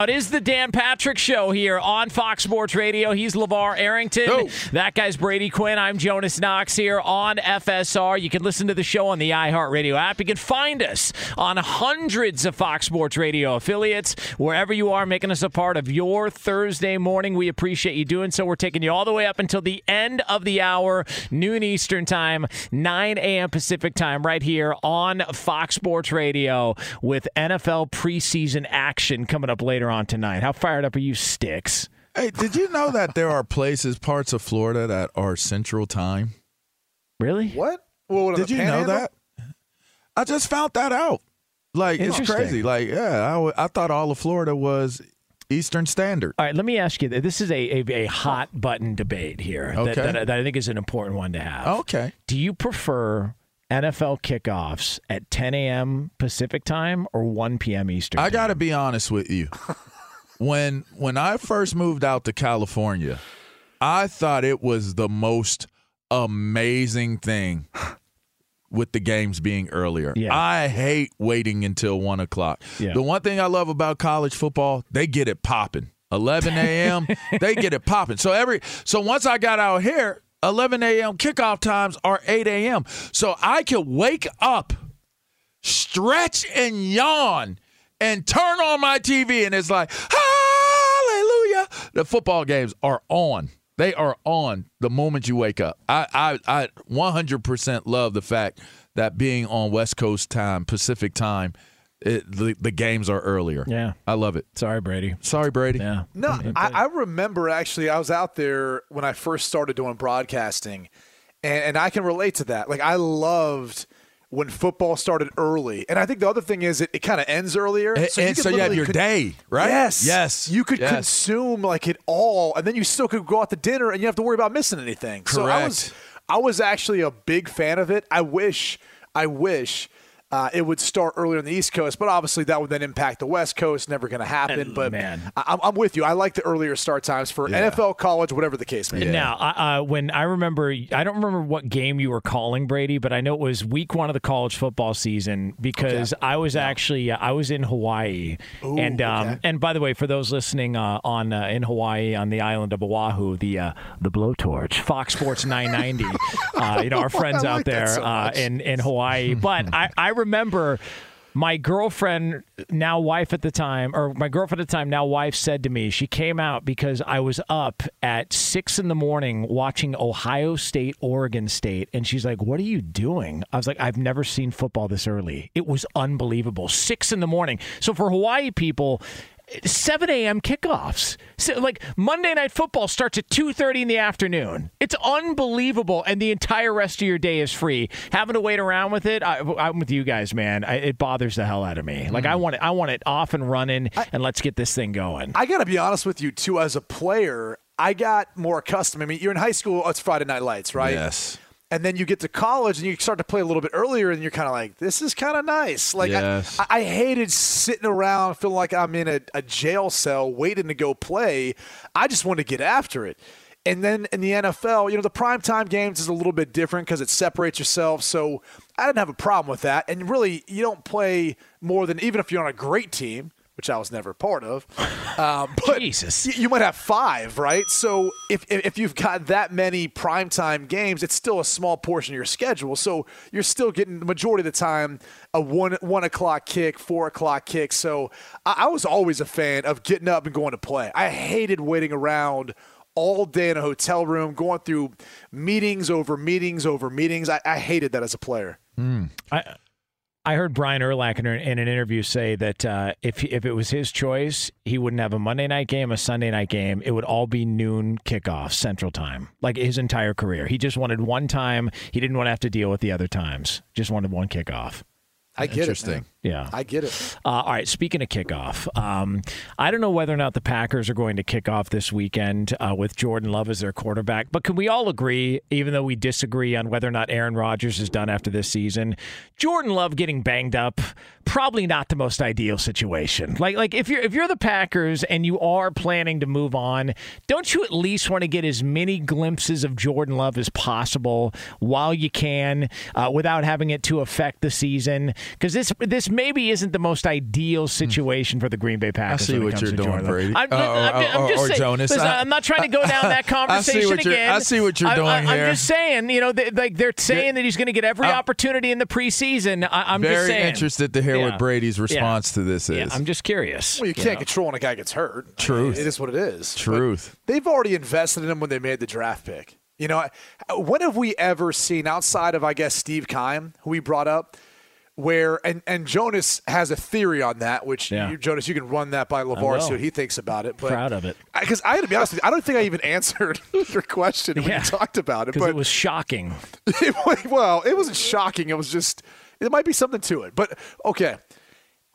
It is the Dan Patrick Show here on Fox Sports Radio. He's LaVar Arrington. Oh. That guy's Brady Quinn. I'm Jonas Knox here on FSR. You can listen to the show on the iHeartRadio app. You can find us on hundreds of Fox Sports Radio affiliates, wherever you are, making us a part of your Thursday morning. We appreciate you doing so. We're taking you all the way up until the end of the hour, noon Eastern Time, 9 a.m. Pacific Time, right here on Fox Sports Radio with NFL preseason action coming up later on tonight. How fired up are you, Sticks? Hey, did you know that there are places, parts of Florida that are Central Time? Really? What? Well, what, Did you know that? I just found that out. Like it's crazy. Like yeah, I, w- I thought all of Florida was Eastern Standard. All right, let me ask you. This is a, a, a hot button debate here that, that, that I think is an important one to have. Okay. Do you prefer NFL kickoffs at 10 a.m. Pacific time or 1 p.m. Eastern? I got to be honest with you. when when I first moved out to California, I thought it was the most amazing thing with the games being earlier. Yeah. I hate waiting until one o'clock. Yeah. The one thing I love about college football, they get it popping. 11 a.m. they get it popping. So every so once I got out here, 11 a.m. kickoff times are 8 a.m. So I can wake up, stretch and yawn, and turn on my TV, and it's like hallelujah. The football games are on. They are on the moment you wake up. I I, I 100% love the fact that being on West Coast time, Pacific time, it, the the games are earlier. Yeah. I love it. Sorry, Brady. Sorry, Brady. Yeah. No, I, I remember actually. I was out there when I first started doing broadcasting, and, and I can relate to that. Like I loved when football started early, and I think the other thing is it, it kind of ends earlier. And, and could so you have your could- day, right? Yes, Yes. You could Yes. consume like it all, and then you still could go out to dinner, and you don't have to worry about missing anything. So I was, Correct. I was actually a big fan of it. I wish, I wish. Uh, it would start earlier on the East Coast, but obviously that would then impact the West Coast. Never going to happen. And, but man. I, I'm- I'm with you. I like the earlier start times for NFL, college, whatever the case may be. Now, I- uh, when I remember, I don't remember what game you were calling Brady, but I know it was week one of the college football season because I was actually uh, I was in Hawaii, and um, okay. and by the way, for those listening uh, on uh, in Hawaii on the island of Oahu, the uh, the blowtorch, Fox Sports 990, uh, you know our friends I out like there so uh, in in Hawaii. But I I remember my girlfriend, now wife at the time, or my girlfriend at the time, now wife, said to me, she came out because I was up at six in the morning watching Ohio State, Oregon State. And she's like, What are you doing? I was like, I've never seen football this early. It was unbelievable. Six in the morning. So for Hawaii people, 7 a.m. kickoffs. So, like Monday Night Football starts at 2:30 in the afternoon. It's unbelievable, and the entire rest of your day is free. Having to wait around with it, I, am with you guys, man. I, it bothers the hell out of me. Like I mm. want it, I want it off and running, I, and let's get this thing going. I got to be honest with you too. As a player, I got more accustomed. I mean, you're in high school; it's Friday Night Lights, right? Yes and then you get to college and you start to play a little bit earlier and you're kind of like this is kind of nice. Like yes. I, I, hated sitting around feeling like i'm in a, a, jail cell waiting to go play. I just wanted to get after it. And then in the nfl you know the primetime games is a little bit different because it separates yourself. So i didn't have a problem with that. And really you don't play more than even if you're on a great team which I was never part of. Um, but Jesus. You, you might have five, right? So if, if you've got that many primetime games, it's still a small portion of your schedule. So you're still getting the majority of the time a one one o'clock kick, four o'clock kick. So I, I was always a fan of getting up and going to play. I hated waiting around all day in a hotel room, going through meetings over meetings over meetings. I, I hated that as a player. Mm. I I heard Brian Urlacher in an interview say that uh, if if it was his choice, he wouldn't have a Monday night game, a Sunday night game. It would all be noon kickoff Central Time, like his entire career. He just wanted one time. He didn't want to have to deal with the other times. Just wanted one kickoff. I get Interesting. it. Yeah, I get it. Uh, all right. Speaking of kickoff, um, I don't know whether or not the Packers are going to kick off this weekend uh, with Jordan Love as their quarterback, but can we all agree, even though we disagree on whether or not Aaron Rodgers is done after this season, Jordan Love getting banged up, probably not the most ideal situation. Like, like if you're if you're the Packers and you are planning to move on, don't you at least want to get as many glimpses of Jordan Love as possible while you can, uh, without having it to affect the season? Because this this maybe isn't the most ideal situation for the Green Bay Packers. I see what you're doing, Brady. I'm, uh, I'm, I'm, just or, saying, Jonas. Listen, I, am not trying to go down that conversation I again. I see what you're doing I, here. I'm just saying, you know, they, like they're saying yeah. that he's going to get every uh, opportunity in the preseason. I, am very just interested to hear yeah. what Brady's response yeah. to this is. I'm just curious. Well, you, you can't know. control when a guy gets hurt. Truth. it is what it is. Truth. But they've already invested in him when they made the draft pick. You know, when have we ever seen outside of I guess Steve Keim, who we brought up? Where and and Jonas has a theory on that, which yeah. you, Jonas, you can run that by LaVar, see what he thinks about it. But Proud of it because I, I, to be honest with you, I don't think I even answered your question when yeah. you talked about it. But it was shocking. It, well, it wasn't shocking. It was just it might be something to it. But okay,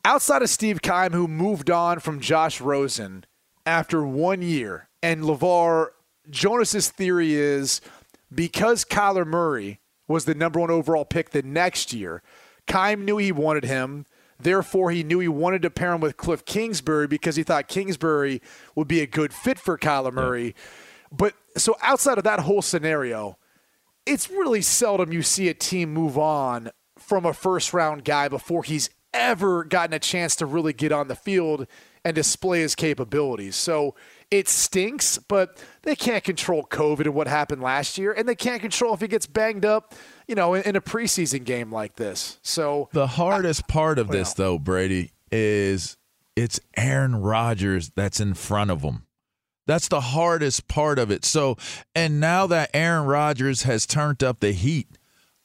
outside of Steve Keim, who moved on from Josh Rosen after one year, and LaVar, Jonas's theory is because Kyler Murray was the number one overall pick the next year Keim knew he wanted him. Therefore, he knew he wanted to pair him with Cliff Kingsbury because he thought Kingsbury would be a good fit for Kyler Murray. Yeah. But so outside of that whole scenario, it's really seldom you see a team move on from a first round guy before he's ever gotten a chance to really get on the field and display his capabilities. So it stinks, but they can't control COVID and what happened last year, and they can't control if he gets banged up you know, in, in a preseason game like this. So the hardest I, part of this, though, Brady, is it's Aaron Rodgers that's in front of him. That's the hardest part of it. So, and now that Aaron Rodgers has turned up the heat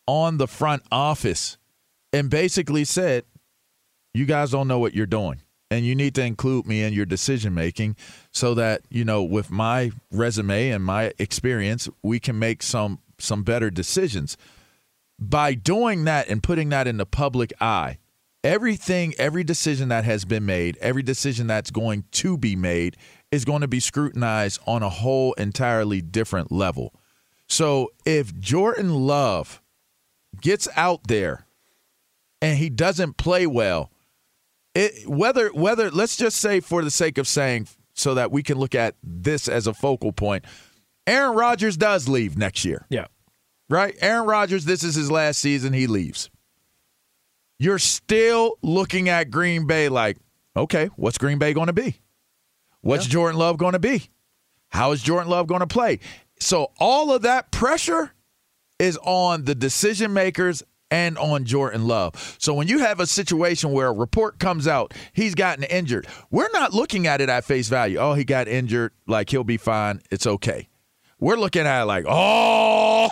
on the front office and basically said, you guys don't know what you're doing and you need to include me in your decision making so that you know with my resume and my experience we can make some some better decisions by doing that and putting that in the public eye, everything, every decision that has been made, every decision that's going to be made is going to be scrutinized on a whole entirely different level. So if Jordan Love gets out there and he doesn't play well, it, whether whether let's just say for the sake of saying so that we can look at this as a focal point, Aaron Rodgers does leave next year. Yeah right? Aaron Rodgers, this is his last season. He leaves. You're still looking at Green Bay like, okay, what's Green Bay going to be? What's yeah. Jordan Love going to be? How is Jordan Love going to play? So all of that pressure is on the decision makers and on Jordan Love. So when you have a situation where a report comes out, he's gotten injured, we're not looking at it at face value. Oh, he got injured, like he'll be fine. It's okay. We're looking at it like, oh.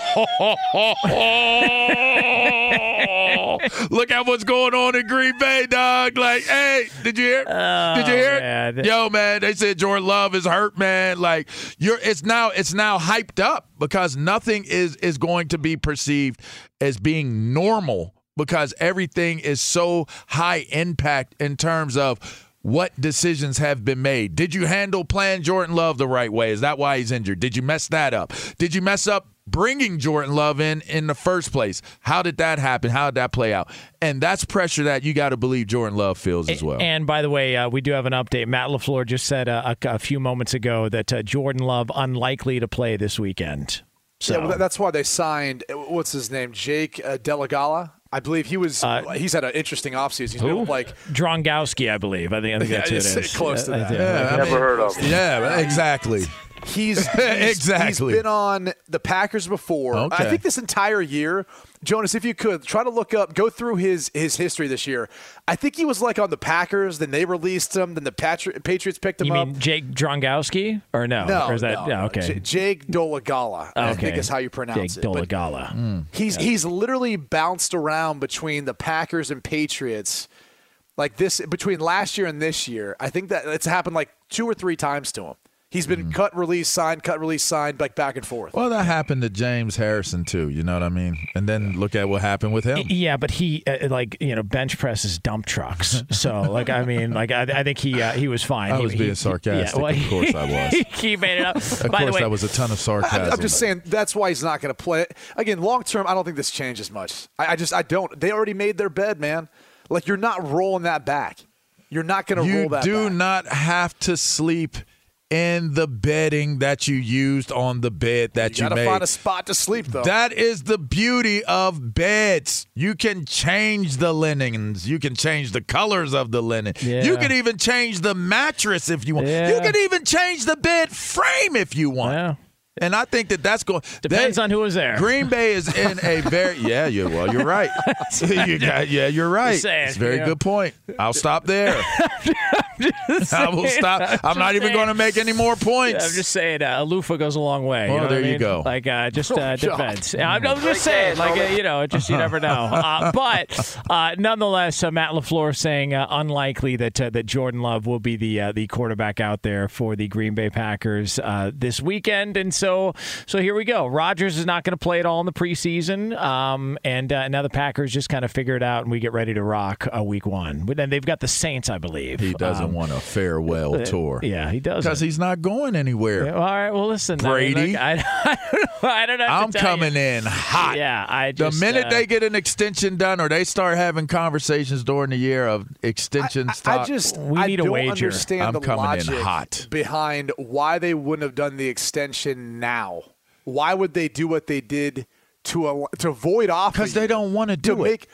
Look at what's going on in Green Bay, dog. Like, hey, did you hear? Oh, did you hear man. Yo, man, they said Jordan Love is hurt, man. Like, you're it's now it's now hyped up because nothing is is going to be perceived as being normal because everything is so high impact in terms of what decisions have been made. Did you handle playing Jordan Love the right way? Is that why he's injured? Did you mess that up? Did you mess up bringing Jordan Love in in the first place? How did that happen? How did that play out? And that's pressure that you got to believe Jordan Love feels as well. And by the way, uh, we do have an update. Matt LaFleur just said uh, a, a few moments ago that uh, Jordan Love unlikely to play this weekend. So Yeah, well, that's why they signed. uh, What's his name? Jake uh, Dolegala. I believe he was. Uh, he's had an interesting offseason. He's been like Drongowski, I believe. I think, I think Yeah, that's who it it's is. close to that. think- Yeah, I Never mean- heard of him. Yeah, exactly. He's, he's Exactly. He's been on the Packers before. Okay. I think this entire year, Jonas, if you could try to look up, go through his his history this year. I think he was like on the Packers. Then they released him. Then the Patri- Patriots picked him You up. mean Jake Drongowski or no? no, or is that no, yeah, no. okay? J- Jake Dolegala. I Okay. think is how you pronounce Jake it. But Dolegala. Hmm. He's he's literally bounced around between the Packers and Patriots, like this between last year and this year. I think that it's happened like two or three times to him. He's been cut, release, signed, cut, release, signed, like back and forth. Well, that happened to James Harrison too. You know what I mean? And then look at what happened with him. Yeah, but he uh, like you know bench presses dump trucks. So like I mean like I, I think he uh, he was fine. I was he- being he- sarcastic. Yeah, well, Of course I was. he made it up. Of By the course, way, that was a ton of sarcasm. I'm just saying that's why he's not going to play. Again, long term, I don't think this changes much. I, I just I don't. They already made their bed, man. Like you're not rolling that back. You're not going to roll that. You do back. not have to sleep in the bedding that you used on the bed that You you, got to made. find a spot to sleep though. That is the beauty of beds. You can change the linens. You can change the colors of the linen. Yeah. You can even change the mattress if you want. Yeah. You can even change the bed frame if you want. Yeah. And I think that that's going. Depends they- on who was there. Green Bay is in a very yeah. You well, you're right. you got, yeah, you're right. Just saying, it's a very yeah. good point. I'll stop there. I will stop. I'm not even going to make any more points. I'm just saying, uh, Alufa goes a long way. Well, you know there you mean? go. Like, uh, just uh, defense. I'm, I'm just saying, like, uh, you know, just you never know. Uh, but uh, nonetheless, uh, Matt LaFleur saying uh, unlikely that uh, that Jordan Love will be the uh, the quarterback out there for the Green Bay Packers uh, this weekend, and so so here we go. Rodgers is not going to play at all in the preseason, um, and uh, now the Packers just kind of figure it out, and we get ready to rock uh, week one. But then they've got the Saints, I believe. he doesn't Um, want a farewell tour. Yeah, he does. because he's not going anywhere. Yeah, all right. Well, listen, I mean, Brady. look, I, I don't know. I don't know. I'm coming in hot. Yeah, I Just, The minute uh, they get an extension done, or they start having conversations during the year of extensions, I, I talk, just We I need a don't wager. understand I'm the coming in hot. behind why they wouldn't have done the extension now. Why would they do what they did to a, to avoid off because they don't want to do to it. make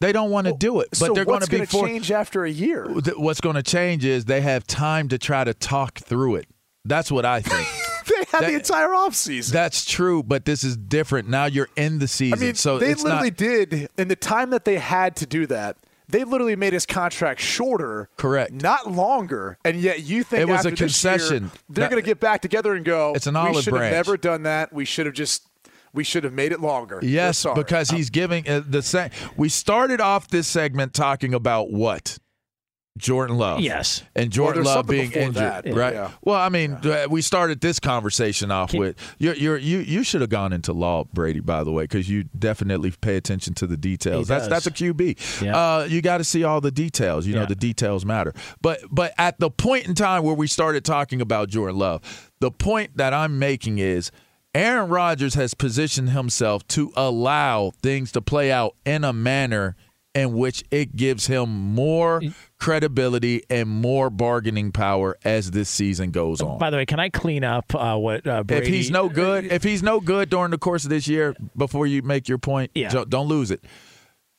they don't want to do it, but so they're going to be gonna for- change after a year. What's going to change is they have time to try to talk through it. That's what I think. They had That- the entire offseason. That's true, but this is different. Now you're in the season, I mean, so they literally not did in the time that they had to do that. They literally made his contract shorter, Correct. not longer. And yet you think It was a this year, concession. they're going to get back together and go. It's an we olive should branch." have never done that. We should have just. We should have made it longer. Yes, because he's giving uh, the same. We started off this segment talking about what Jordan Love. Yes. and Jordan there's Love being injured, that, right? yeah. Well, I mean, uh, we started this conversation off Can- with you're, you're, you. You should have gone into law, Brady. By the way, because you definitely pay attention to the details. That's that's a QB. Yeah. Uh, you got to see all the details. You know, the details matter. But but at the point in time where we started talking about Jordan Love, the point that I'm making is. Aaron Rodgers has positioned himself to allow things to play out in a manner in which it gives him more credibility and more bargaining power as this season goes on. By the way, can I clean up uh, what uh, Brady? if he's no good, if he's no good during the course of this year, before you make your point, Yeah. don't- don't lose it.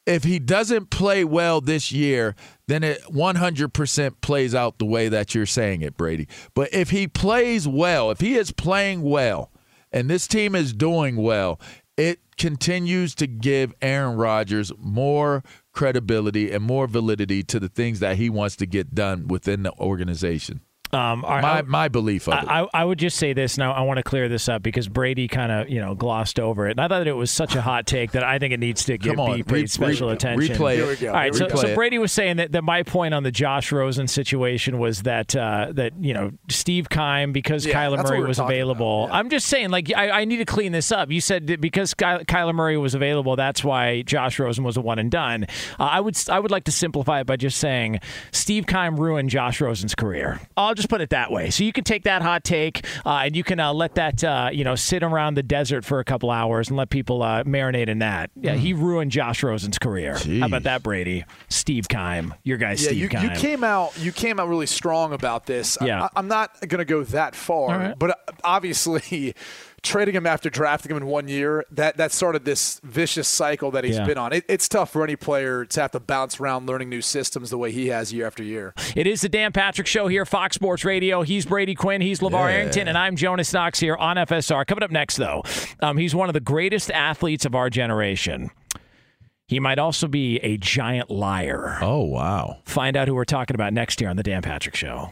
If he doesn't play well this year, then it 100% plays out the way that you're saying it, Brady. But if he plays well, if he is playing well, and this team is doing well, it continues to give Aaron Rodgers more credibility and more validity to the things that he wants to get done within the organization. Um, our- My my belief of it. I, I I would just say this now. I want to clear this up because Brady kind of you know glossed over it, and I thought that it was such a hot take that I think it needs to get on, be paid re- special re- attention. replay it. Here we go. All right, so, Replay so it. Brady was saying that, that my point on the Josh Rosen situation was that uh, that you know Steve Keim because Yeah, Kyler Murray was available. yeah. I'm just saying, like I, I need to clean this up. You said that because Ky- Kyler Murray was available, that's why Josh Rosen was a one and done. Uh, I would I would like to simplify it by just saying Steve Keim ruined Josh Rosen's career. I'll just put it that way. So you can take that hot take uh, and you can uh, let that uh, you know sit around the desert for a couple hours and let people uh, marinate in that. Yeah, he ruined Josh Rosen's career. How about that, Brady? Steve Keim, your guy, Yeah, Steve you, Keim. you came out you came out really strong about this. Yeah. I, I'm not going to go that far, right. but uh, obviously, trading him after drafting him in one year that that started this vicious cycle that he's Yeah. been on. It, it's tough for any player to have to bounce around learning new systems the way he has year after year. It is the Dan Patrick Show here, Fox Sports Radio. He's Brady Quinn, he's LaVar Yeah. Arrington, and I'm Jonas Knox here on FSR. Coming up next, though, um, he's one of the greatest athletes of our generation. He might also be a giant liar. oh wow. Find out who we're talking about next year on the Dan Patrick Show.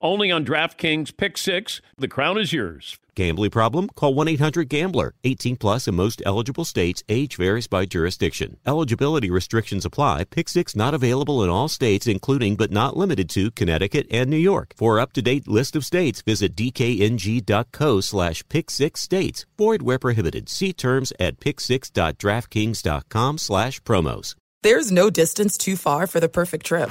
only on DraftKings Pick 6. The crown is yours. Gambling problem? Call 1 800 Gambler. 18 plus in most eligible states. Age varies by jurisdiction. Eligibility restrictions apply. Pick six not available in all states, including but not limited to Connecticut and New York. For up to date list of states, visit dkng.co slash pick six states. Void where prohibited. See terms at pick6.draftkings.com slash promos. There's no distance too far for the perfect trip.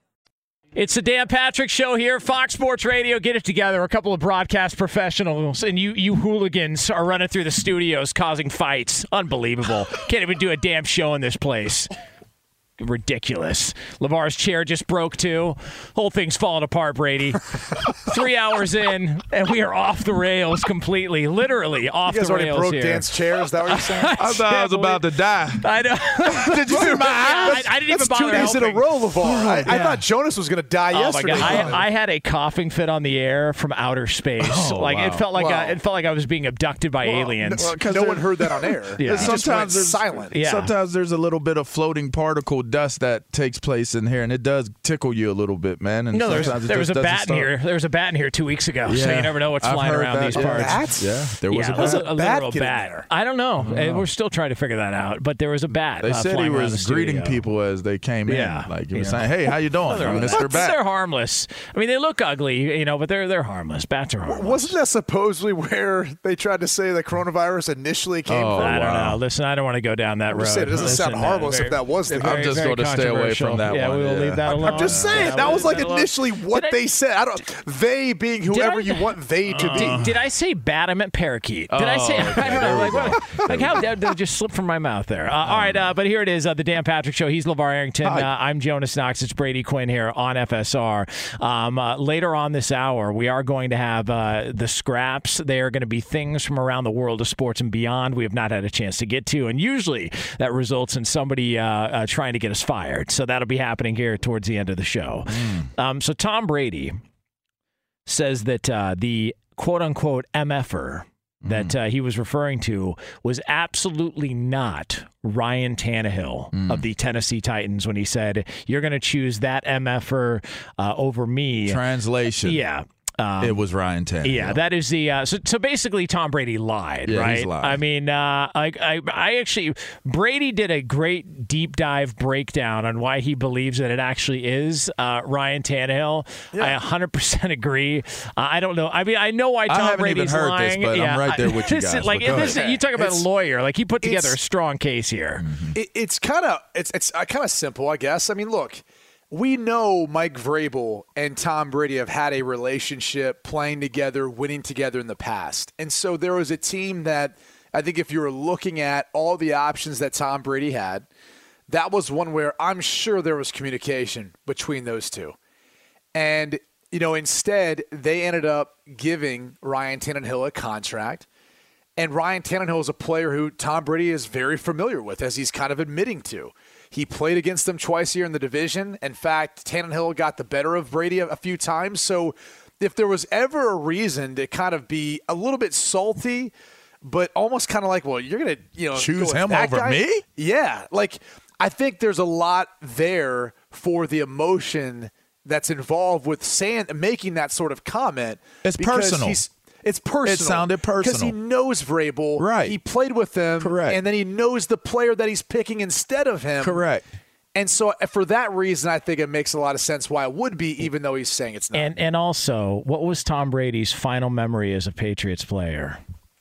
It's the Dan Patrick Show here, Fox Sports Radio. Get it together. A couple of broadcast professionals and you, you hooligans are running through the studios causing fights. Unbelievable. Can't even do a damn show in this place. Ridiculous. LaVar's chair just broke too. Whole thing's falling apart, Brady. Three hours in, and we are off the rails completely. Literally off You guys the already rails broke here. Dan's chair. Is that what you're saying? I thought I was about to die. I know. Did you see my eyes? I, I didn't That's even bother two days in a row, LaVar. I, oh I thought Jonas was going to die Oh my yesterday. god! I, I had a coughing fit on the air from outer space. Oh, like wow. it felt like Wow. I, it felt like I was being abducted by aliens. no, 'cause no there- one heard that on air. Yeah. He just went Sometimes there's silent. Yeah. Sometimes there's a little bit of floating particle dust that takes place in here, and it does tickle you a little bit, man. And no, there's, sometimes it there was a bat in here. There was a bat in here two weeks ago, so you never know what's I've flying around that. these parts. Bats? Yeah, there was yeah, a it was bat. a, a bat literal get in bat. there? I don't know. We're still trying to figure that out. But there was a bat. They uh, said he was greeting studio. people as they came Yeah. in. Like he was Yeah. saying, "Hey, how you doing, They're, they're harmless. I mean, they look ugly, you know, but they're they're harmless. Bats are harmless. Wasn't that supposedly where they tried to say the coronavirus initially came Oh, from? I don't know. Listen, I don't want to go down that road. it doesn't sound Listen, harmless if that was the very- I'm just very going to stay away from that yeah, one. we will Yeah. leave that alone. I'm just saying Yeah, that was like that alone. initially what Did I- they said. I don't. They being whoever I- you want they to be. Did, did I say bat? I meant parakeet. Did I say? Oh, okay. I don't know. Like, what, like how that, that just slipped from my mouth there. Uh, all right, uh, but here it is, uh, the Dan Patrick Show. He's LaVar Arrington. Uh, I'm Jonas Knox. It's Brady Quinn here on FSR. Um, uh, later on this hour, we are going to have uh, the scraps. They are going to be things from around the world of sports and beyond. We have not had a chance to get to, and usually that results in somebody uh, uh, trying to get us fired. So that'll be happening here towards the end of the show. Um, so Tom Brady says that uh, the quote unquote MFer that uh, he was referring to was absolutely not Ryan Tannehill of the Tennessee Titans when he said, You're going to choose that MFer uh, over me. Translation. yeah. Um, it was Ryan Tannehill. yeah, that is the uh, so. So basically, Tom Brady lied, Yeah, right? he's lied. I mean, uh, I, I, I actually Brady did a great deep dive breakdown on why he believes that it actually is uh, Ryan Tannehill. I 100% agree. Uh, I don't know. I mean, I know why I Tom haven't even Brady's heard this, lying. but I'm right there with you guys, Like but go this, ahead. you talk about It's- a lawyer. Like he put together a strong case here. It, it's kind of it's it's uh, kind of simple, I guess. I mean, look, we know Mike Vrabel and Tom Brady have had a relationship, playing together, winning together in the past, and so there was a team that I think if you were looking at all the options that Tom Brady had, that was one where I'm sure there was communication between those two, and you know instead they ended up giving Ryan Tannehill a contract. And Ryan Tannehill is a player who Tom Brady is very familiar with, as he's kind of admitting to. He played against them twice here in the division. In fact, Tannehill got the better of Brady a, a few times. So if there was ever a reason to kind of be a little bit salty, but almost kind of like, well, you're going to, you know, Choose him over guy? me? Yeah. Like, I think there's a lot there for the emotion that's involved with saying, making that sort of comment. It's personal. he's- It's personal. It sounded personal Because he knows Vrabel. Right. He played with them. Correct. And then he knows the player that he's picking instead of him. Correct. And so uh, for that reason, I think it makes a lot of sense why it would be, even though he's saying it's not. And and also, what was Tom Brady's final memory as a Patriots player?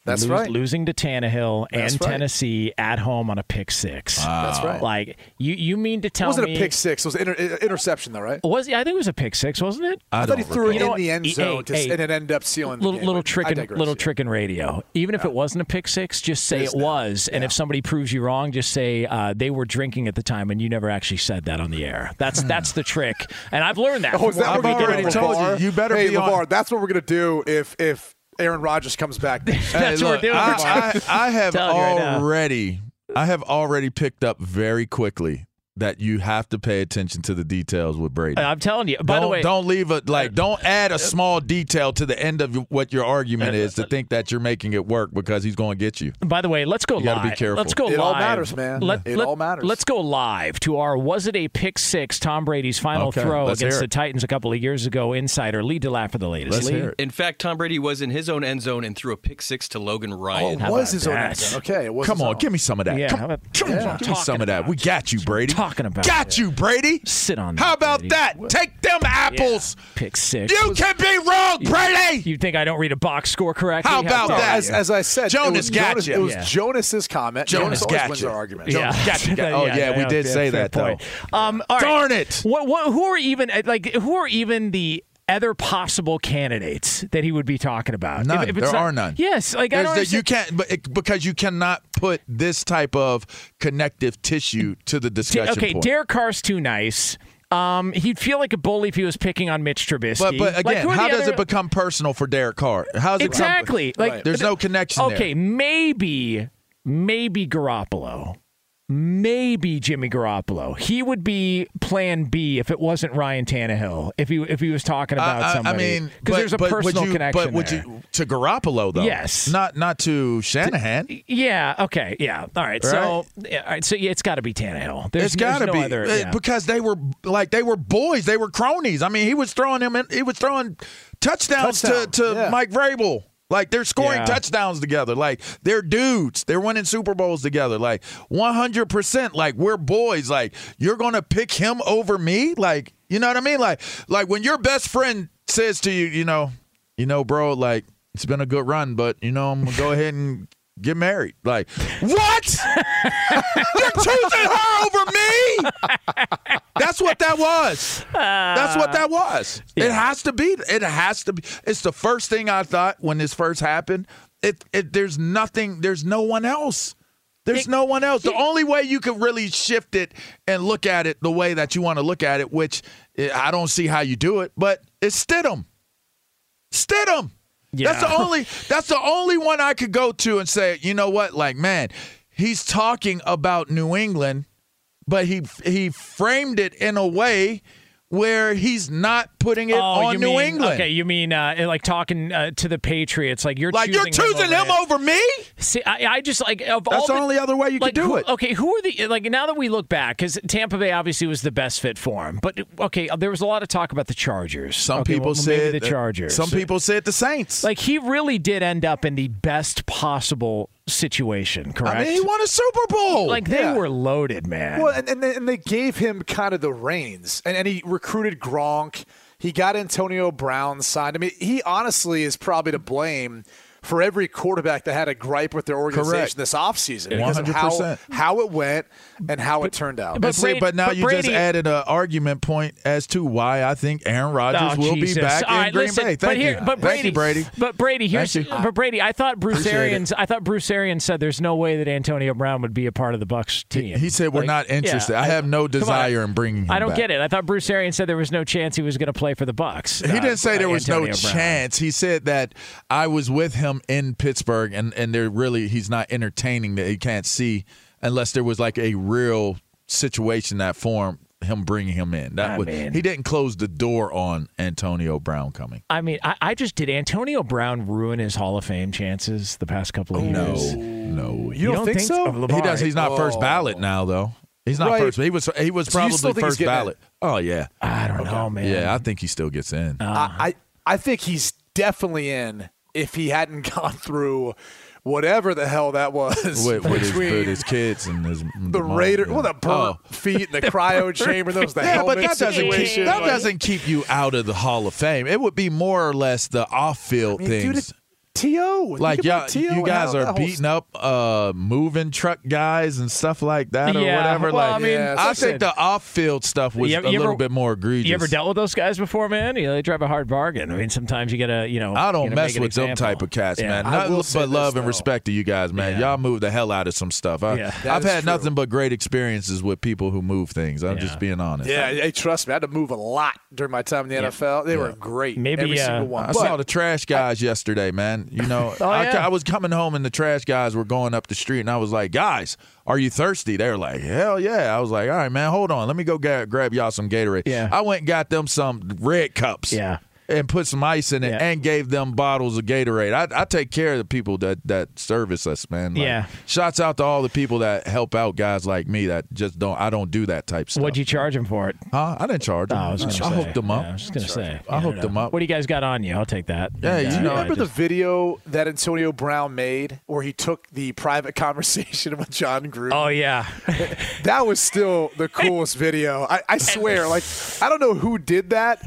That's Lose- right. Losing to Tannehill That's and right. Tennessee at home on a pick six. That's right. Like you, you mean to tell me? it tell wasn't me a pick six. It was an inter- interception, though, right? Was I think it was a pick six, wasn't it? I, I thought he don't threw it You in the end Hey, zone to, hey, and it ended up sealing the little game. little trick I in, digress, little yeah. trick in radio. Even if it wasn't a pick six, just say It it, is now. was. And if somebody proves you wrong, just say uh, they were drinking at the time and you never actually said that on the air. That's that's the trick. And I've learned that. Oh, is that what I've we're already told you, you better hey, be on- LaVar, that's what we're going to do if if Aaron Rodgers comes back. Hey, That's what look, we're doing. I, I, I have you right already, I have already picked up very quickly that you have to pay attention to the details with Brady. I'm telling you. By don't, the way, don't leave a like. Don't add a small detail to the end of what your argument is to think that you're making it work because he's going to get you. By the way, let's go You gotta be careful. Let's go It live. all matters, man. Let, It let- all matters. Let's go live to our was it a pick six Tom Brady's final Okay, throw let's against the. Titans a couple of years ago. Insider Lee DeLapp for the latest. Let's Lee? hear it. In fact, Tom Brady was in his own end zone and threw a pick six to Logan Oh, Ryan. it was about his own end zone. Okay, it was Come his on, own. give me some of that. Yeah, come about- come yeah. on, give me some of that. We got you, Brady. Talking about. Got you, Brady. Sit on. That. How about Brady. that? Take them apples. Pick six. You can be wrong, Brady. You think I don't read a box score correctly? How about dare that? As, as I said, Jonas it was, got Jonas, you. it was Yeah. Jonas's comment. Jonas always got wins you. our argument. Yeah, Got you, oh, yeah, we did fair- say fair that, though. Um, all right. Darn it. What, what, who are even like? Who are even the other possible candidates that he would be talking about? None. it's there not- are none. Yes, like I don't. the- you can't, but it, because you cannot put this type of connective tissue to the discussion. okay, point. Derek Carr's too nice. Um, he'd feel like a bully if he was picking on Mitch Trubisky. But but again, are how does other- it become personal for Derek Carr? It become- exactly like there's no connection there. Okay, maybe maybe Garoppolo. Maybe Jimmy Garoppolo. He would be Plan B if it wasn't Ryan Tannehill. If he if he was talking about I- I- somebody. I mean, because there's a but would personal you- connection But would there. you to Garoppolo though? Yes. not not to Shanahan. Yeah. Okay. Yeah. All right. So. Yeah, all right. So yeah, it's got to be Tannehill. There's, it's got to no be other, uh, yeah. because they were like they were boys, they were cronies. I mean, he was throwing him in, he was throwing touchdowns Touchdown, to, to yeah. Mike Vrabel. Like they're scoring Yeah. touchdowns together. Like they're dudes. They're winning Super Bowls together. Like 100%. Like we're boys. Like you're going to pick him over me? Like, you know what I mean? Like like when your best friend says to you, you know, you know, bro, like it's been a good run, but you know, I'm going to go ahead and get married. Like, what? You're choosing her over me? That's what that was. That's what that was. It has to be. It has to be. It's the first thing I thought when this first happened. It, it there's nothing. There's no one else. There's no one else. The only way you can really shift it and look at it the way that you want to look at it, which eh, I don't see how you do it, but it's Stidham. Stidham. That's the only that's the only one I could go to and say, you know what, like man, he's talking about New England, but he he framed it in a way where he's not putting it Oh, on New mean, England. Okay, you mean uh, like talking uh, to the Patriots? Like you're Like you're choosing choosing him over me? See, I, I just like of all That's the only other way you could do who- it. Okay, who are the like now that we look back because Tampa Bay obviously was the best fit for him, but okay, there was a lot of talk about the Chargers. Some Okay, people well, said the Chargers. Some people said the Saints. like he really did end up in the best possible situation. Correct. I mean, he won a Super Bowl. like they Yeah. were loaded, man. Well, and, and, they, and they gave him kind of the reins, and, and he recruited Gronk. He got Antonio Brown signed. I mean, he honestly is probably to blame for every quarterback that had a gripe with their organization Correct. this offseason because of how, 100%. how it went and how it turned out. but And see, but now but you just added an argument point as to why I think Aaron Rodgers Oh, will Jesus. be back All in right, Green listen, Bay. but Thank here, you. But Brady, Thank you, Brady. But Brady, here's, Thank you. but Brady, I thought Bruce Appreciate it. Arians, I thought Bruce Arians said there's no way that Antonio Brown would be a part of the Bucs team. He said we're Like, not interested. yeah, I have no come on. desire in bringing him I don't back. get it. I thought Bruce Arians said there was no chance he was going to play for the Bucs. He didn't uh, say there was no Brown. chance. He said that I was with him in Pittsburgh, and and they're really he's not entertaining that he can't see unless there was like a real situation that formed him bringing him in. That I was, mean- he didn't close the door on Antonio Brown coming. I mean, I, I just did Antonio Brown ruin his Hall of Fame chances the past couple of years? no, no, you, don't, think, so? he does. He's not first Oh. ballot now though. He's not Right. first. He was. He was probably still think he's first getting ballot. Oh yeah, I don't know, man. yeah. I think he still gets in. Uh-huh. I, I I think he's definitely in if he hadn't gone through whatever the hell that was with, with, his, between with his kids and his the Raider, yeah. well, the burnt Oh. feet and the cryo chamber. Those the Yeah, but helmet that doesn't keep that like- doesn't keep you out of the Hall of Fame. It would be more or less the off-field I mean, dude, things. it- To like yeah, y'all, you guys are beating up uh, moving truck guys and stuff like that or Yeah, whatever. well, like, I mean, I listen. think the off-field stuff was You a ever- little ever- bit more egregious. You ever dealt with those guys before, man? You know, they drive a hard bargain. I mean, sometimes you gotta, you know. I don't mess with them type of cats, Yeah. man. I Nothing will but say this, love and respect to you guys, man. Yeah. Y'all move the hell out of some stuff. I, yeah. I've had true. nothing but great experiences with people who move things. I'm Yeah. just being honest. Yeah, hey, trust me, I had to move a lot during my time in the NFL. They were great. Maybe, every uh, single one. I saw the trash guys yesterday, man. You know, Oh, I, yeah. I was coming home and the trash guys were going up the street, and I was like, "Guys, are you thirsty?" They were like, "Hell yeah!" I was like, "All right, man, hold on, let me go ga- grab y'all some Gatorade." Yeah. I went and got them some red cups. Yeah. And put some ice in it Yeah. and gave them bottles of Gatorade. I, I take care of the people that, that service us, man. Like, Yeah. Shouts out to all the people that help out guys like me that just don't. I don't do that type stuff. What'd you charge him for it? Huh? I didn't charge oh, them. Oh, I was gonna I hooked them up. Yeah, I was just gonna say. I hooked them up. What do you guys got on you? I'll take that. Yeah, you know- Remember just- the video that Antonio Brown made where he took the private conversation with Jon Gruden? Oh yeah, that was still the coolest video. I, I swear, like I don't know who did that.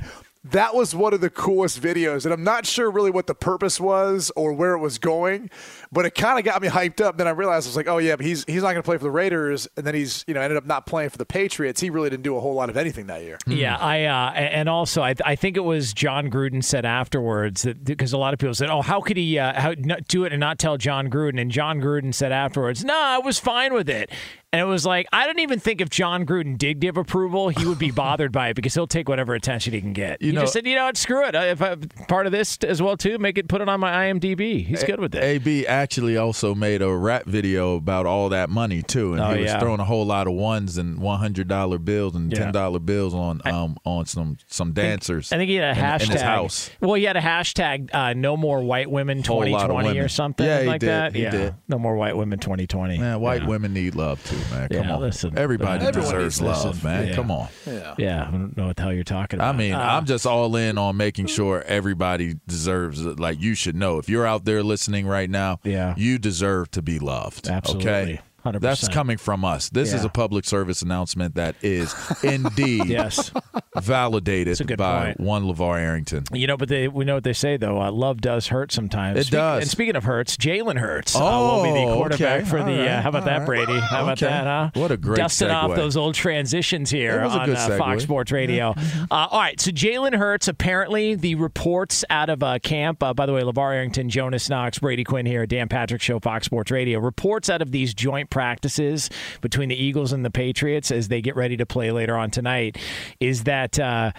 That was one of the coolest videos, and I'm not sure really what the purpose was or where it was going, but it kind of got me hyped up. Then I realized I was like, oh yeah, but he's he's not going to play for the Raiders, and then he's you know ended up not playing for the Patriots. He really didn't do a whole lot of anything that year. Yeah, I uh, and also I, I think it was Jon Gruden said afterwards that because a lot of people said, "Oh, how could he uh, how, do it and not tell Jon Gruden?" And Jon Gruden said afterwards, "No, I was fine with it." And it was like I don't even think if Jon Gruden did give approval, he would be bothered by it because he'll take whatever attention he can get. You he know- just said, "You know what? Screw it. If I'm part of this as well too, make it put it on my IMDb." He's good with it. AB actually also made a rap video about all that money too, and Oh, he was yeah. throwing a whole lot of ones and one hundred dollar bills and ten dollar bills on um on some some dancers. I think he had a hashtag. in his house. Well, he had a hashtag uh, "No More White Women lot 2020" or something Yeah, he like did. that. He yeah, did. "No More White Women 2020." Man, white Yeah. women need love too, man. Come Yeah, on, listen. everybody Everyone deserves love, listen. man. Yeah. Come on. Yeah. Yeah, I don't know what the hell you're talking about. I mean, Uh, I'm just all in on making sure everybody deserves it. Like you should know if you're out there listening right now, Yeah. you deserve to be loved. Absolutely. Okay. 100%. That's coming from us. This is a public service announcement that is indeed Yes. validated by point. one LaVar Arrington. You know, but they, we know what they say though. Uh, love does hurt sometimes. It does. And speaking of hurts, Jalen Hurts uh, Oh, will be the quarterback okay. for the. All right. Uh, how about All that, right. Brady? How about Okay. that? Huh? What a great dusting off those old transitions here It was a on uh. Fox Sports Radio. uh, all right, so Jalen Hurts. Apparently, the reports out of uh, camp. Uh, by the way, LaVar Arrington, Jonas Knox, Brady Quinn here, Dan Patrick Show, Fox Sports Radio. Reports out of these joint practices between the Eagles and the Patriots as they get ready to play later on tonight is that. Uh,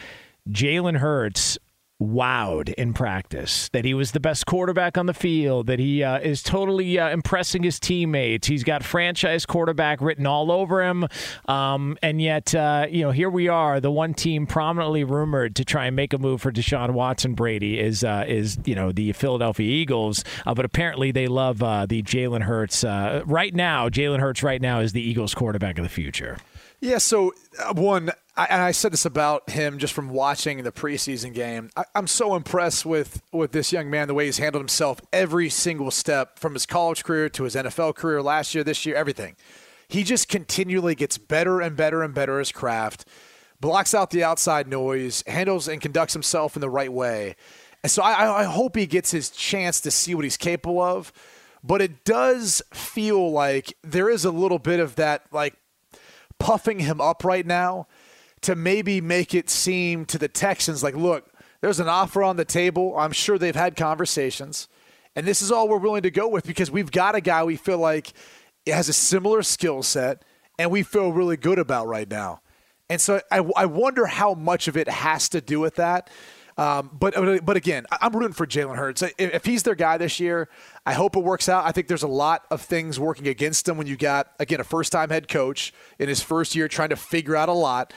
Jalen Hurts wowed in practice that he was the best quarterback on the field that he uh, is totally uh, impressing his teammates. He's got franchise quarterback written all over him. Um, and yet uh, you know here we are the one team prominently rumored to try and make a move for Deshaun Watson Brady is uh, is you know the Philadelphia Eagles. Uh, but apparently they love uh, the Jalen Hurts right now Jalen Hurts right now is the Eagles quarterback of the future. Yeah, so one, I, and I said this about him just from watching the preseason game. I, I'm so impressed with with this young man, the way he's handled himself every single step from his college career to his NFL career last year, this year, everything. He just continually gets better and better and better his craft, blocks out the outside noise, handles and conducts himself in the right way. And so I- I hope he gets his chance to see what he's capable of. But it does feel like there is a little bit of that, like puffing him up right now to maybe make it seem to the Texans like, look, there's an offer on the table. I'm sure they've had conversations. And this is all we're willing to go with because we've got a guy we feel like has a similar skill set and we feel really good about right now. And so I, I wonder how much of it has to do with that. Um, but but again, I'm rooting for Jalen Hurts. If, he's their guy this year, I hope it works out. I think there's a lot of things working against him when you got again a first time head coach in his first year trying to figure out a lot.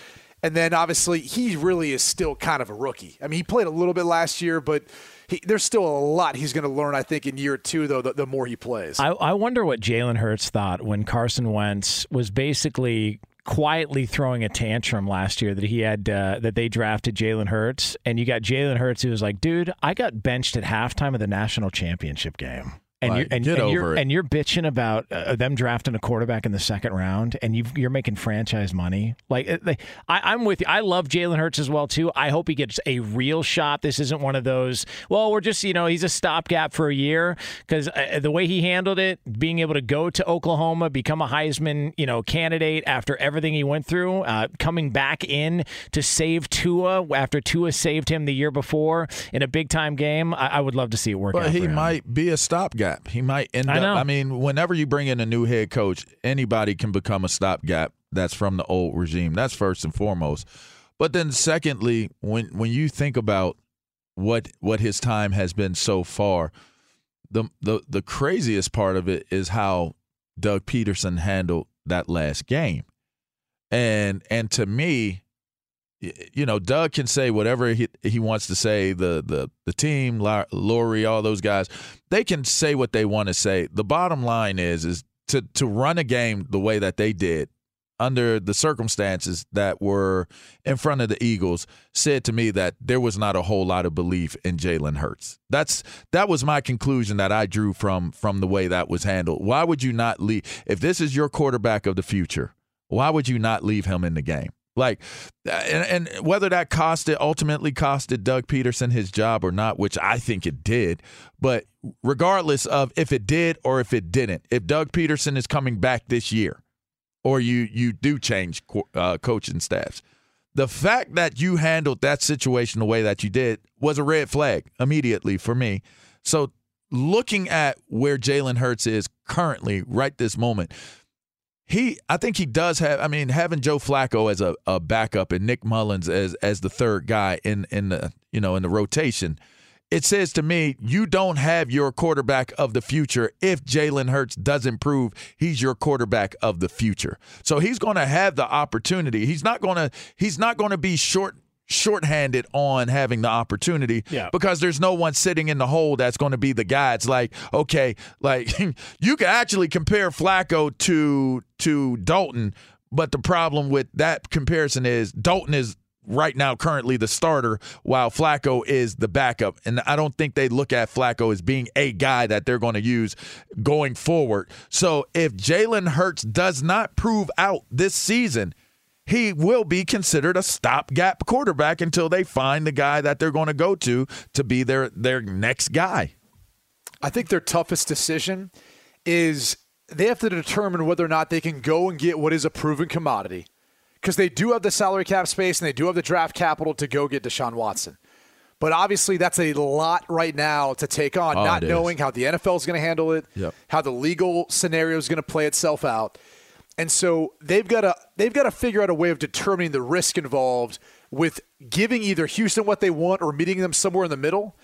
And then obviously he really is still kind of a rookie. I mean, he played a little bit last year, but he, there's still a lot he's going to learn. I think in year two, though, the, the more he plays. I, I wonder what Jalen Hurts thought when Carson Wentz was basically quietly throwing a tantrum last year that he had uh, that they drafted Jalen Hurts, and you got Jalen Hurts who was like, "Dude, I got benched at halftime of the national championship game." And Like, you're and, you're it. and you're bitching about uh, them drafting a quarterback in the second round, and you you're making franchise money. Like, uh, like, I, I'm with you. I love Jalen Hurts as well too. I hope he gets a real shot. This isn't one of those. Well, we're just you know he's a stopgap for a year because uh, the way he handled it, being able to go to Oklahoma, become a Heisman you know candidate after everything he went through, uh, coming back in to save Tua after Tua saved him the year before in a big time game. I, I would love to see it work. But out he might be a stopgap. He might end I up. know. I mean, whenever you bring in a new head coach, anybody can become a stopgap. That's from the old regime. That's first and foremost. But then, secondly, when when you think about what what his time has been so far, the the the craziest part of it is how Doug Pederson handled that last game. And and to me, you know, Doug can say whatever he, he wants to say. The the the team, Lurie, all those guys, they can say what they want to say. The bottom line is is to to run a game the way that they did under the circumstances that were in front of the Eagles said to me that there was not a whole lot of belief in Jalen Hurts. That's that was my conclusion that I drew from from the way that was handled. Why would you not leave if this is your quarterback of the future? Why would you not leave him in the game? Like, and, and whether that costed ultimately costed Doug Pederson his job or not, which I think it did, but regardless of if it did or if it didn't, if Doug Pederson is coming back this year, or you you do change uh, coaching staffs. The fact that you handled that situation the way that you did was a red flag immediately for me. So looking at where Jalen Hurts is currently, right this moment, he I think he does have I mean having Joe Flacco as a, a backup and Nick Mullens as as the third guy in in the you know in the rotation it says to me, you don't have your quarterback of the future. If Jalen Hurts doesn't prove he's your quarterback of the future. So he's going to have the opportunity. He's not going to. He's not going to be short shorthanded on having the opportunity yeah. because there's no one sitting in the hole that's going to be the guy. It's like, okay, like you can actually compare Flacco to to Dalton, but the problem with that comparison is Dalton is right now currently the starter while Flacco is the backup. And I don't think they look at Flacco as being a guy that they're going to use going forward. So if Jalen Hurts does not prove out this season, he will be considered a stopgap quarterback until they find the guy that they're going to go to to be their their next guy. I think their toughest decision is they have to determine whether or not they can go and get what is a proven commodity because they do have the salary cap space and they do have the draft capital to go get Deshaun Watson. But obviously, that's a lot right now to take on, oh, not knowing how the NFL is going to handle it, yep. how the legal scenario is going to play itself out, and so they've got to they've got to figure out a way of determining the risk involved with giving either Houston what they want or meeting them somewhere in the middle.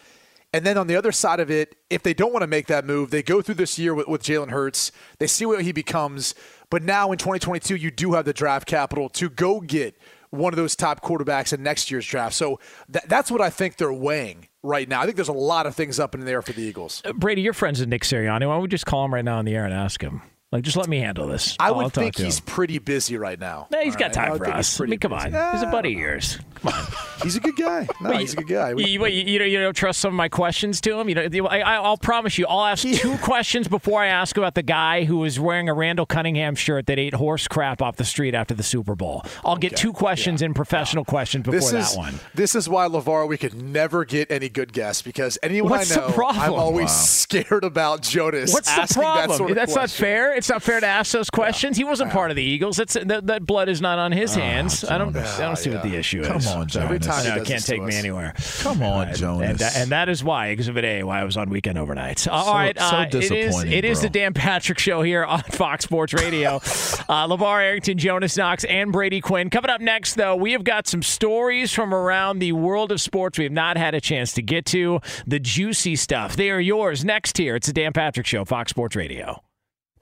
And then on the other side of it, if they don't want to make that move, they go through this year with, with Jalen Hurts. They see what he becomes. But now in 2022, you do have the draft capital to go get one of those top quarterbacks in next year's draft. So th- that's what I think they're weighing right now. I think there's a lot of things up in the air for the Eagles. Brady, you're friends with Nick Sirianni. Why don't we just call him right now on the air and ask him? Like, just let me handle this. I would think he's pretty busy right now. Nah, he's All got right? time for us. I mean, come busy. on. He's a buddy of ah. yours. Come on. He's a good guy. No, Wait, he's a good guy. You, wait, you, you, don't, you don't trust some of my questions to him? You know, I, I'll promise you, I'll ask two questions before I ask about the guy who was wearing a Randall Cunningham shirt that ate horse crap off the street after the Super Bowl. I'll get two questions in professional questions before this that is, one. This is why LaVar we could never get any good guests because anyone What's I the know, problem? I'm always Wow. scared about Jonas. What's the asking problem? That sort of That's not fair. It's not fair to ask those questions. He wasn't part of the Eagles. That's that, that blood is not on his ah, hands. I don't. I don't see what the issue Come is. On, So, Jonas. I know, he it can't this to take me anywhere. Come on, And, Jonas. that, and that is why Exhibit A, why I was on weekend overnights. All So- right, so uh, it is disappointing, it is bro. the Dan Patrick Show here on Fox Sports Radio. uh, LaVar Arrington, Jonas Knox, and Brady Quinn. Coming up next, though, we have got some stories from around the world of sports we have not had a chance to get to. The juicy stuff. They are yours next here. It's the Dan Patrick Show, Fox Sports Radio.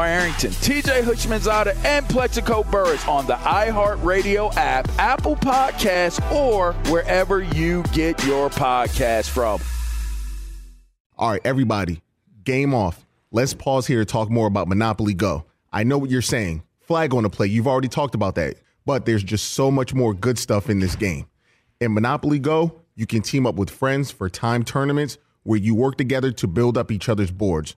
Arrington, TJ Houshmandzadeh, and Plaxico Burress on the iHeartRadio app, Apple Podcasts, or wherever you get your podcast from. All right, everybody, game off. Let's pause here to talk more about Monopoly Go. I know what you're saying. Flag on the play. You've already talked about that. But there's just so much more good stuff in this game. In Monopoly Go, you can team up with friends for time tournaments where you work together to build up each other's boards.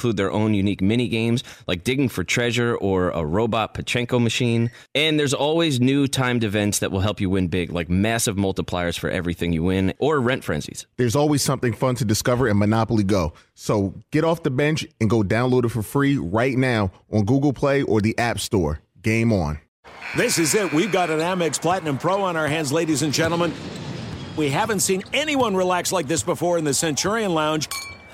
include their own unique mini games like digging for treasure or a robot Pachinko machine. And there's always new timed events that will help you win big, like massive multipliers for everything you win or rent frenzies. There's always something fun to discover in Monopoly Go. So get off the bench and go download it for free right now on Google Play or the App Store. Game on. This is it. We've got an Amex Platinum Pro on our hands, ladies and gentlemen. We haven't seen anyone relax like this before in the Centurion Lounge.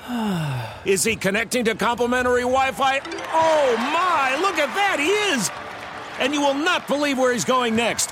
Is he connecting to complimentary Wi Fi? Oh my, look at that, he is! And you will not believe where he's going next.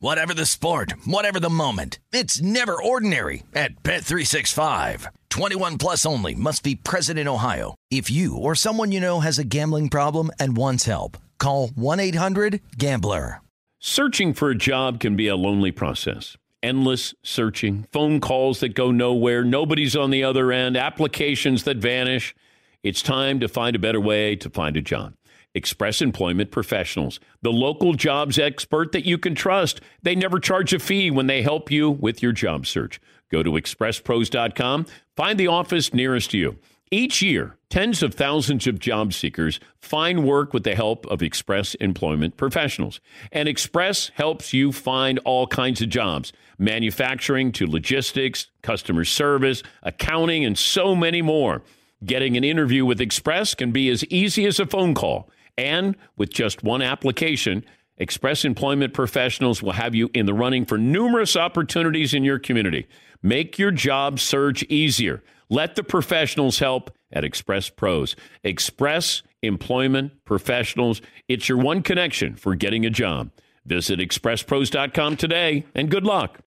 Whatever the sport, whatever the moment. It's never ordinary at Bet365. 21 plus only must be present in Ohio. If you or someone you know has a gambling problem and wants help, call 1-800-GAMBLER. Searching for a job can be a lonely process. Endless searching, phone calls that go nowhere, nobody's on the other end, applications that vanish. It's time to find a better way to find a job. Express Employment Professionals, the local jobs expert that you can trust. They never charge a fee when they help you with your job search. Go to expresspros.com, find the office nearest to you. Each year, tens of thousands of job seekers find work with the help of Express Employment Professionals. And Express helps you find all kinds of jobs manufacturing to logistics, customer service, accounting, and so many more. Getting an interview with Express can be as easy as a phone call. And with just one application, Express Employment Professionals will have you in the running for numerous opportunities in your community. Make your job search easier. Let the professionals help at Express Pros. Express Employment Professionals. It's your one connection for getting a job. Visit expresspros.com today and good luck.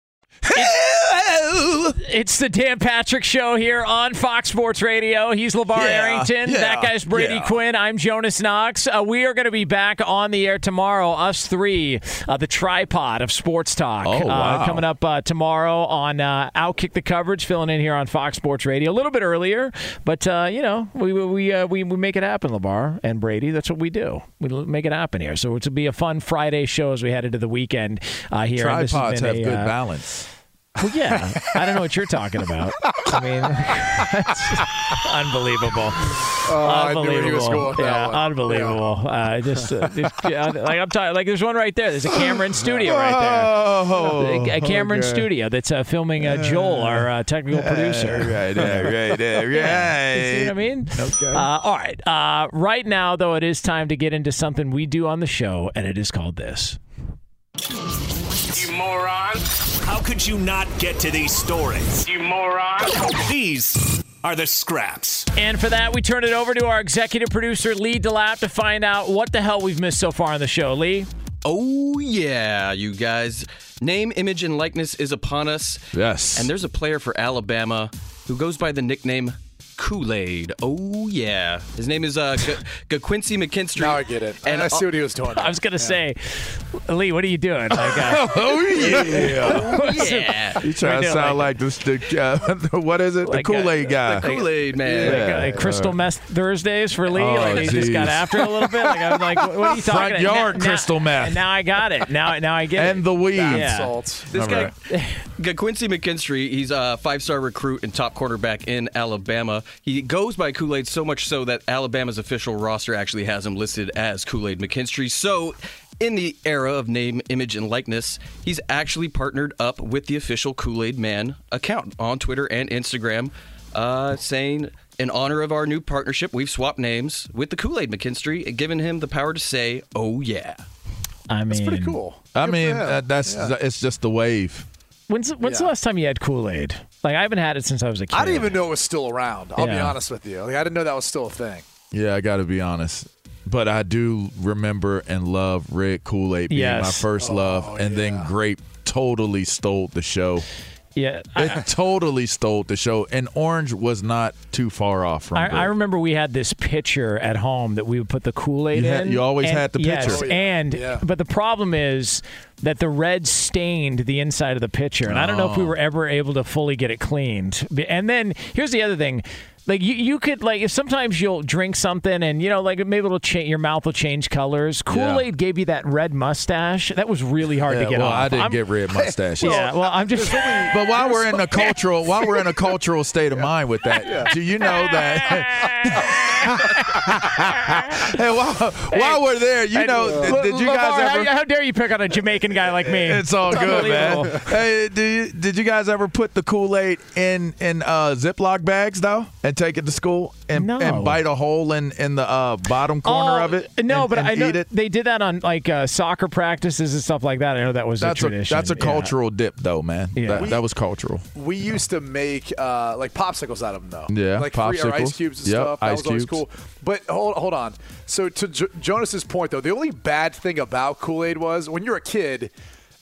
It's the Dan Patrick Show here on Fox Sports Radio. He's LaVar Yeah, Arrington. yeah, that guy's Brady yeah. Quinn. I'm Jonas Knox. Uh, we are going to be back on the air tomorrow, us three, uh, the tripod of sports talk. Oh, uh, coming up uh, tomorrow on uh, Outkick the Coverage, filling in here on Fox Sports Radio. A little bit earlier, but, uh, you know, we we, uh, we we make it happen, LaVar and Brady. That's what we do. We make it happen here. So it'll be a fun Friday show as we head into the weekend uh, here. And this has Tripods have a, good uh, balance. Well, yeah. I don't know what you're talking about. I mean, unbelievable. Oh, I knew where he was going with that yeah, unbelievable. Uh, just, uh, just uh, like I'm talking. Like there's one right there. There's a Cameron studio right Oh, there. A- A Cameron okay. studio that's uh, filming uh, Joel, our uh, technical producer. Right there, right there, right. Yeah, you see what I mean? Okay. Uh, all right. Uh, right now, though, it is time to get into something we do on the show, and it is called this. You moron. How could you not get to these stories? You moron. These are the scraps. And for that, we turn it over to our executive producer, Lee DeLapp, to find out what the hell we've missed so far on the show. Lee? Oh, yeah, you guys. Name, image, and likeness is upon us. Yes. And there's a player for Alabama who goes by the nickname Kool Aid. Oh, yeah. His name is uh, G- Quincy McKinstry. Now I get it. And I see what he was doing. I was going to say, Lee, what are you doing? Like, uh, oh yeah. Oh, yeah. You trying to sound like- like, this? The, uh, what is it? Like, the Kool Aid uh, guy. The Kool Aid, man. Yeah. like, uh, crystal mess Thursdays for Lee. Oh, like he just got after it a little bit. Like I was like, what what are you talking? Front yard now, crystal now, meth. And now I got it. Now, now I get and it. And the weeds. Yeah. Salt. This All guy, right. G- Quincy McKinstry, he's a five-star recruit and top quarterback in Alabama. He goes by Kool Aid so much so that Alabama's official roster actually has him listed as Kool Aid McKinstry. So, in the era of name, image, and likeness, he's actually partnered up with the official Kool Aid Man account on Twitter and Instagram, uh, saying, in honor of our new partnership, we've swapped names with the Kool Aid McKinstry and given him the power to say, oh yeah. I mean, That's pretty cool. I Good mean, for uh, that's Yeah. it's just the wave. When's when's the last time you had Kool Aid? Like I haven't had it since I was a kid. I didn't even know it was still around. I'll be honest with you. Like I didn't know that was still a thing. Yeah, I got to be honest. But I do remember and love Red Kool Aid being my Yes. first love, oh, and then Grape totally stole the show. Yeah, It totally stole the show, and Orange was not too far off from. I, I remember we had this pitcher at home that we would put the Kool Aid in. had- you always and- had the yes, pitcher. Oh, yeah. and Yeah. but the problem is that the red stained the inside of the pitcher, and I don't know if we Oh. were ever able to fully get it cleaned. And then here's the other thing. Like you, you could like if sometimes you'll drink something and you know like maybe it'll change your mouth will change colors. Kool Aid gave you that red mustache. That was really hard Yeah, to get well, off. I didn't I'm- get red mustaches. Yeah, well, I'm just. But while we're in a cultural, while we're in a cultural state of mind with that, do you know that? hey, while, while we're there, you know, did, did you Lamar, guys ever? How, how dare you pick on a Jamaican guy like me? It's all good, man. Hey, do you, did you guys ever put the Kool Aid in in uh, Ziploc bags though, and take it to school and, No. and bite a hole in in the uh, bottom corner Oh, of it? No, and- but and I know eat it. they did that on like uh, soccer practices and stuff like that. I know that was That's a a tradition. that's a Yeah. cultural dip, though, man. Yeah. That, We- that was cultural. We used to make uh, like popsicles out of them, though. Yeah, like free ice cubes and Yep, stuff. That ice was always cubes. cool. But hold hold on. So to jo- Jonas's point, though, the only bad thing about Kool Aid was when you're a kid,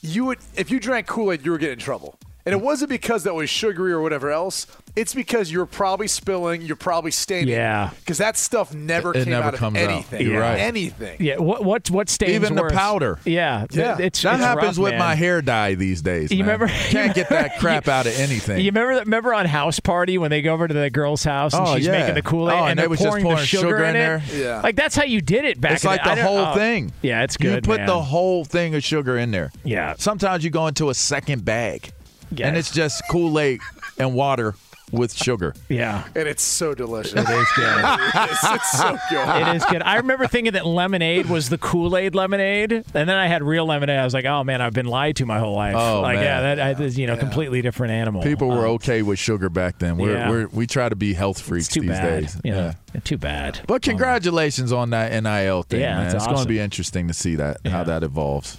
you would if you drank Kool Aid, you were getting in trouble. And it wasn't because that was sugary or whatever else. It's because you're probably spilling, you're probably staining. Yeah. Because that stuff never It came never out of comes out. anything. You're right. Anything. Yeah, what what what stains Even the worse? powder. Yeah, Yeah. th- It's that it's happens rough, with man. my hair dye these days. You man. remember- Can't get that crap out of anything. You remember that? Remember on House Party when they go over to the girl's house and Oh, she's yeah. making the Kool Aid Oh, and and, they they're just pouring, pouring the sugar, sugar in it? there? Yeah. Like that's how you did it back. it's in like the, I the don't- whole thing. Yeah, it's good. You put the whole thing of sugar in there. Yeah. Sometimes you go into a second bag, Yeah. and it's just Kool Aid and water with sugar. yeah. And it's so delicious. It is good. it's, it's so good. It is good. I remember thinking that lemonade was the Kool Aid lemonade, and then I had real lemonade. I was like, "Oh man, I've been lied to my whole life." Oh, like, man. yeah, that I, this, you know, completely different animal. People were Um, okay with sugar back then. We're, yeah. we're we try to be health freaks It's too these bad. days. You know, too bad. But congratulations on that NIL thing, Yeah, man. it's It's going to be interesting to see that how that evolves.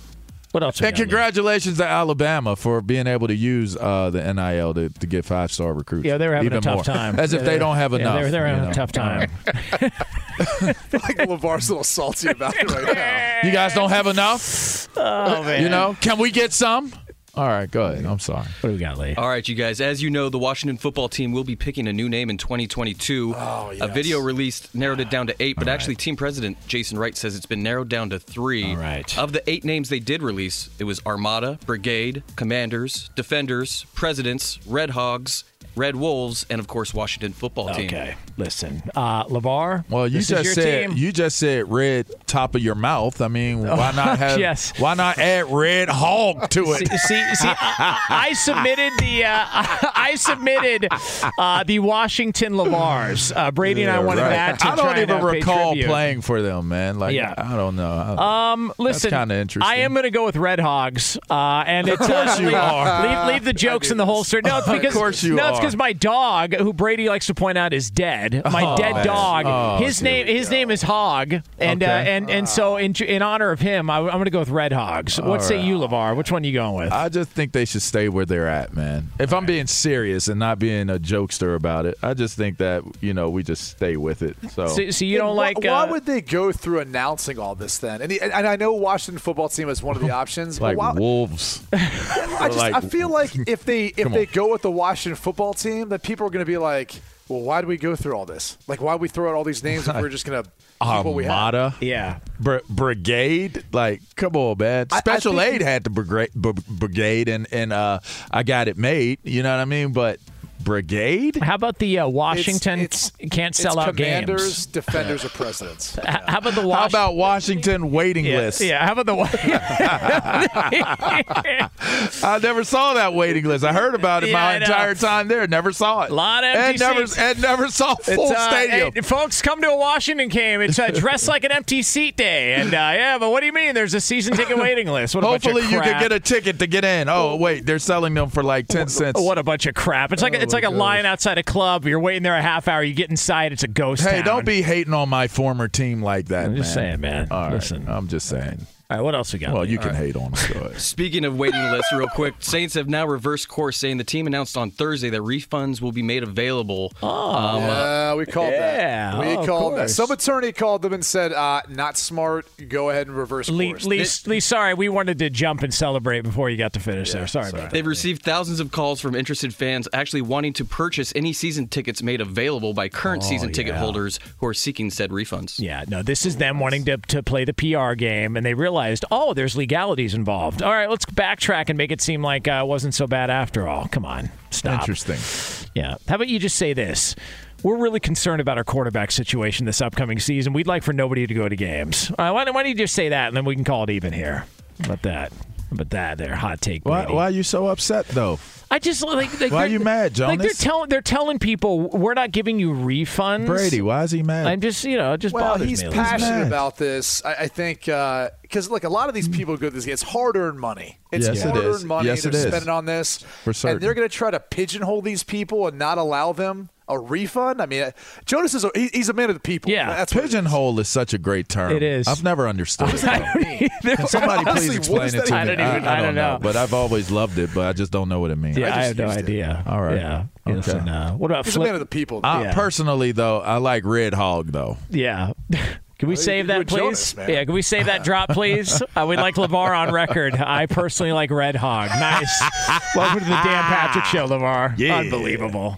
What else? we And congratulations to Alabama for being able to use uh, the NIL to, to get five star recruits. Yeah, they were having Even a tough more. time. As if Yeah, they they- don't have yeah, enough. they were- they were you having a tough time. like LaVar's a little salty about it right now. You guys don't have enough? Oh man. You know, can we get some? All right, go ahead. I'm sorry. What do we got, Lee? All right, you guys. As you know, the Washington football team will be picking a new name in 2022. Oh, yes. A video released narrowed it down to eight, but actually, team president Jason Wright says it's been narrowed down to three. All right. Of the eight names they did release, it was Armada, Brigade, Commanders, Defenders, Presidents, Red Hogs, Red Wolves, and of course, Washington football team. Okay, listen, uh, LaVar. Well, you this is just your said team. you just said red top of your mouth. I mean, why not have? Yes. Why not add red hog to it? see, see I, I submitted the uh, I submitted uh, the Washington LaVars. Uh, Brady and I wanted right. that. To I don't try even uh, recall playing for them, man. Like, Yeah. I don't know. Um, listen, kinda interesting. I am going to go with Red Hogs, uh, and it's Of course uh, you leave, are. Leave, leave the jokes in the holster. No, it's Of course you no, it's are. because my dog, who Brady likes to point out, is dead. My Oh, dead man. dog. Oh, his name his go. name is Hog, and uh, and and so in in honor of him, I, am going to go with Red Hogs. What All say you, LaVar? Which one are you going with? I just think they should stay where they're at, man. If I'm being serious and not being a jokester about it, I just think that you know we just stay with it. So, so, so you don't why, like? Why uh, would they go through announcing all this then? And, the, and I know Washington football team is one of the options. like why, wolves. I just like- I feel like if they if they on. go with the Washington football team, that people are going to be like, well, why do we go through all this? Like, why do we throw out all these names if we're just going to keep what we have? Armada, yeah. Br- brigade. Like, come on, man. I- I Special think- aid had the brigade, b- brigade, and and uh, I got it made. You know what I mean? But brigade. How about the uh, Washington It's- can't It's sell out commanders, games? defenders, or presidents. H- How about the How about Washington waiting yeah, list? Yeah, how about the Wa- I never saw that waiting list. I heard about it Yeah, my entire time there. Never saw it. A lot of empty and never seats. and never saw full uh, stadium. hey, folks, come to a Washington game. It's uh, dressed like an empty seat day, and uh, yeah, but what do you mean? There's a season ticket waiting list. What a bunch of Hopefully you can get a ticket to get in. Oh wait, they're selling them for like ten cents. What a bunch of crap! It's like it's like a line outside a club. You're waiting there a half hour. You get inside. It's a ghost Hey, town. don't be hating on my former team like that. I'm just man. saying, man. All right, Listen. I'm just saying. All right, what else we got? Well, you All can right. hate on us. Go ahead. Speaking of waiting lists, real quick, Saints have now reversed course, saying the team announced on Thursday that refunds will be made available. Oh, Um, uh, Yeah, we called Yeah, that. We oh, called that. Some attorney called them and said, uh, "Not smart. Go ahead and reverse Lee, course." Lee, Lee, sorry, we wanted to jump and celebrate before you got to finish there. Sorry about that. They've received thousands of calls from interested fans actually wanting to purchase any season tickets made available by current Oh, season ticket holders who are seeking said refunds. Yeah, no, this is them wanting to, to play the PR game, and they realized, oh, there's legalities involved. All right, let's backtrack and make it seem like uh, it wasn't so bad after all. Come on, stop. Interesting. Yeah. How about you just say this? We're really concerned about our quarterback situation this upcoming season. We'd like for nobody to go to games. Right, why, don't- why don't you just say that, and then we can call it even here? How about that? How about that? There, hot take. Why, why are you so upset though? I just like. like Why are you mad, Like they're Jonas? telling they're telling people we're not giving you refunds. Brady, why is he mad? I'm just you know it just well, bothers he's me. a little. passionate mad. about this. I, I think because look, a lot of these people go to this. It's hard-earned money. It's Yes, it is. hard-earned money. Yes, they're it is. spending on this, For certain. and they're going to try to pigeonhole these people and not allow them a refund. I mean, uh, Jonas is a, he, he's a man of the people. Yeah. that's what. Pigeonhole is such a great term. It is. I've never understood it. I don't. Can somebody please explain it to me? I don't even- I don't know. But I've always loved it, but I just don't know what it means. Yeah, I, just have no used it. idea. All right. Yeah. Okay. Yes, and, uh, what about He's a man of the people. I, Yeah. Personally, though, I like Red Hog, though. Yeah. Can we Well, save that, please? Jonas, yeah, can we save that drop, please? uh, we'd like LaVar on record. I personally like Red Hog. Nice. Welcome to the Dan Patrick Show, LaVar. Yeah. Unbelievable.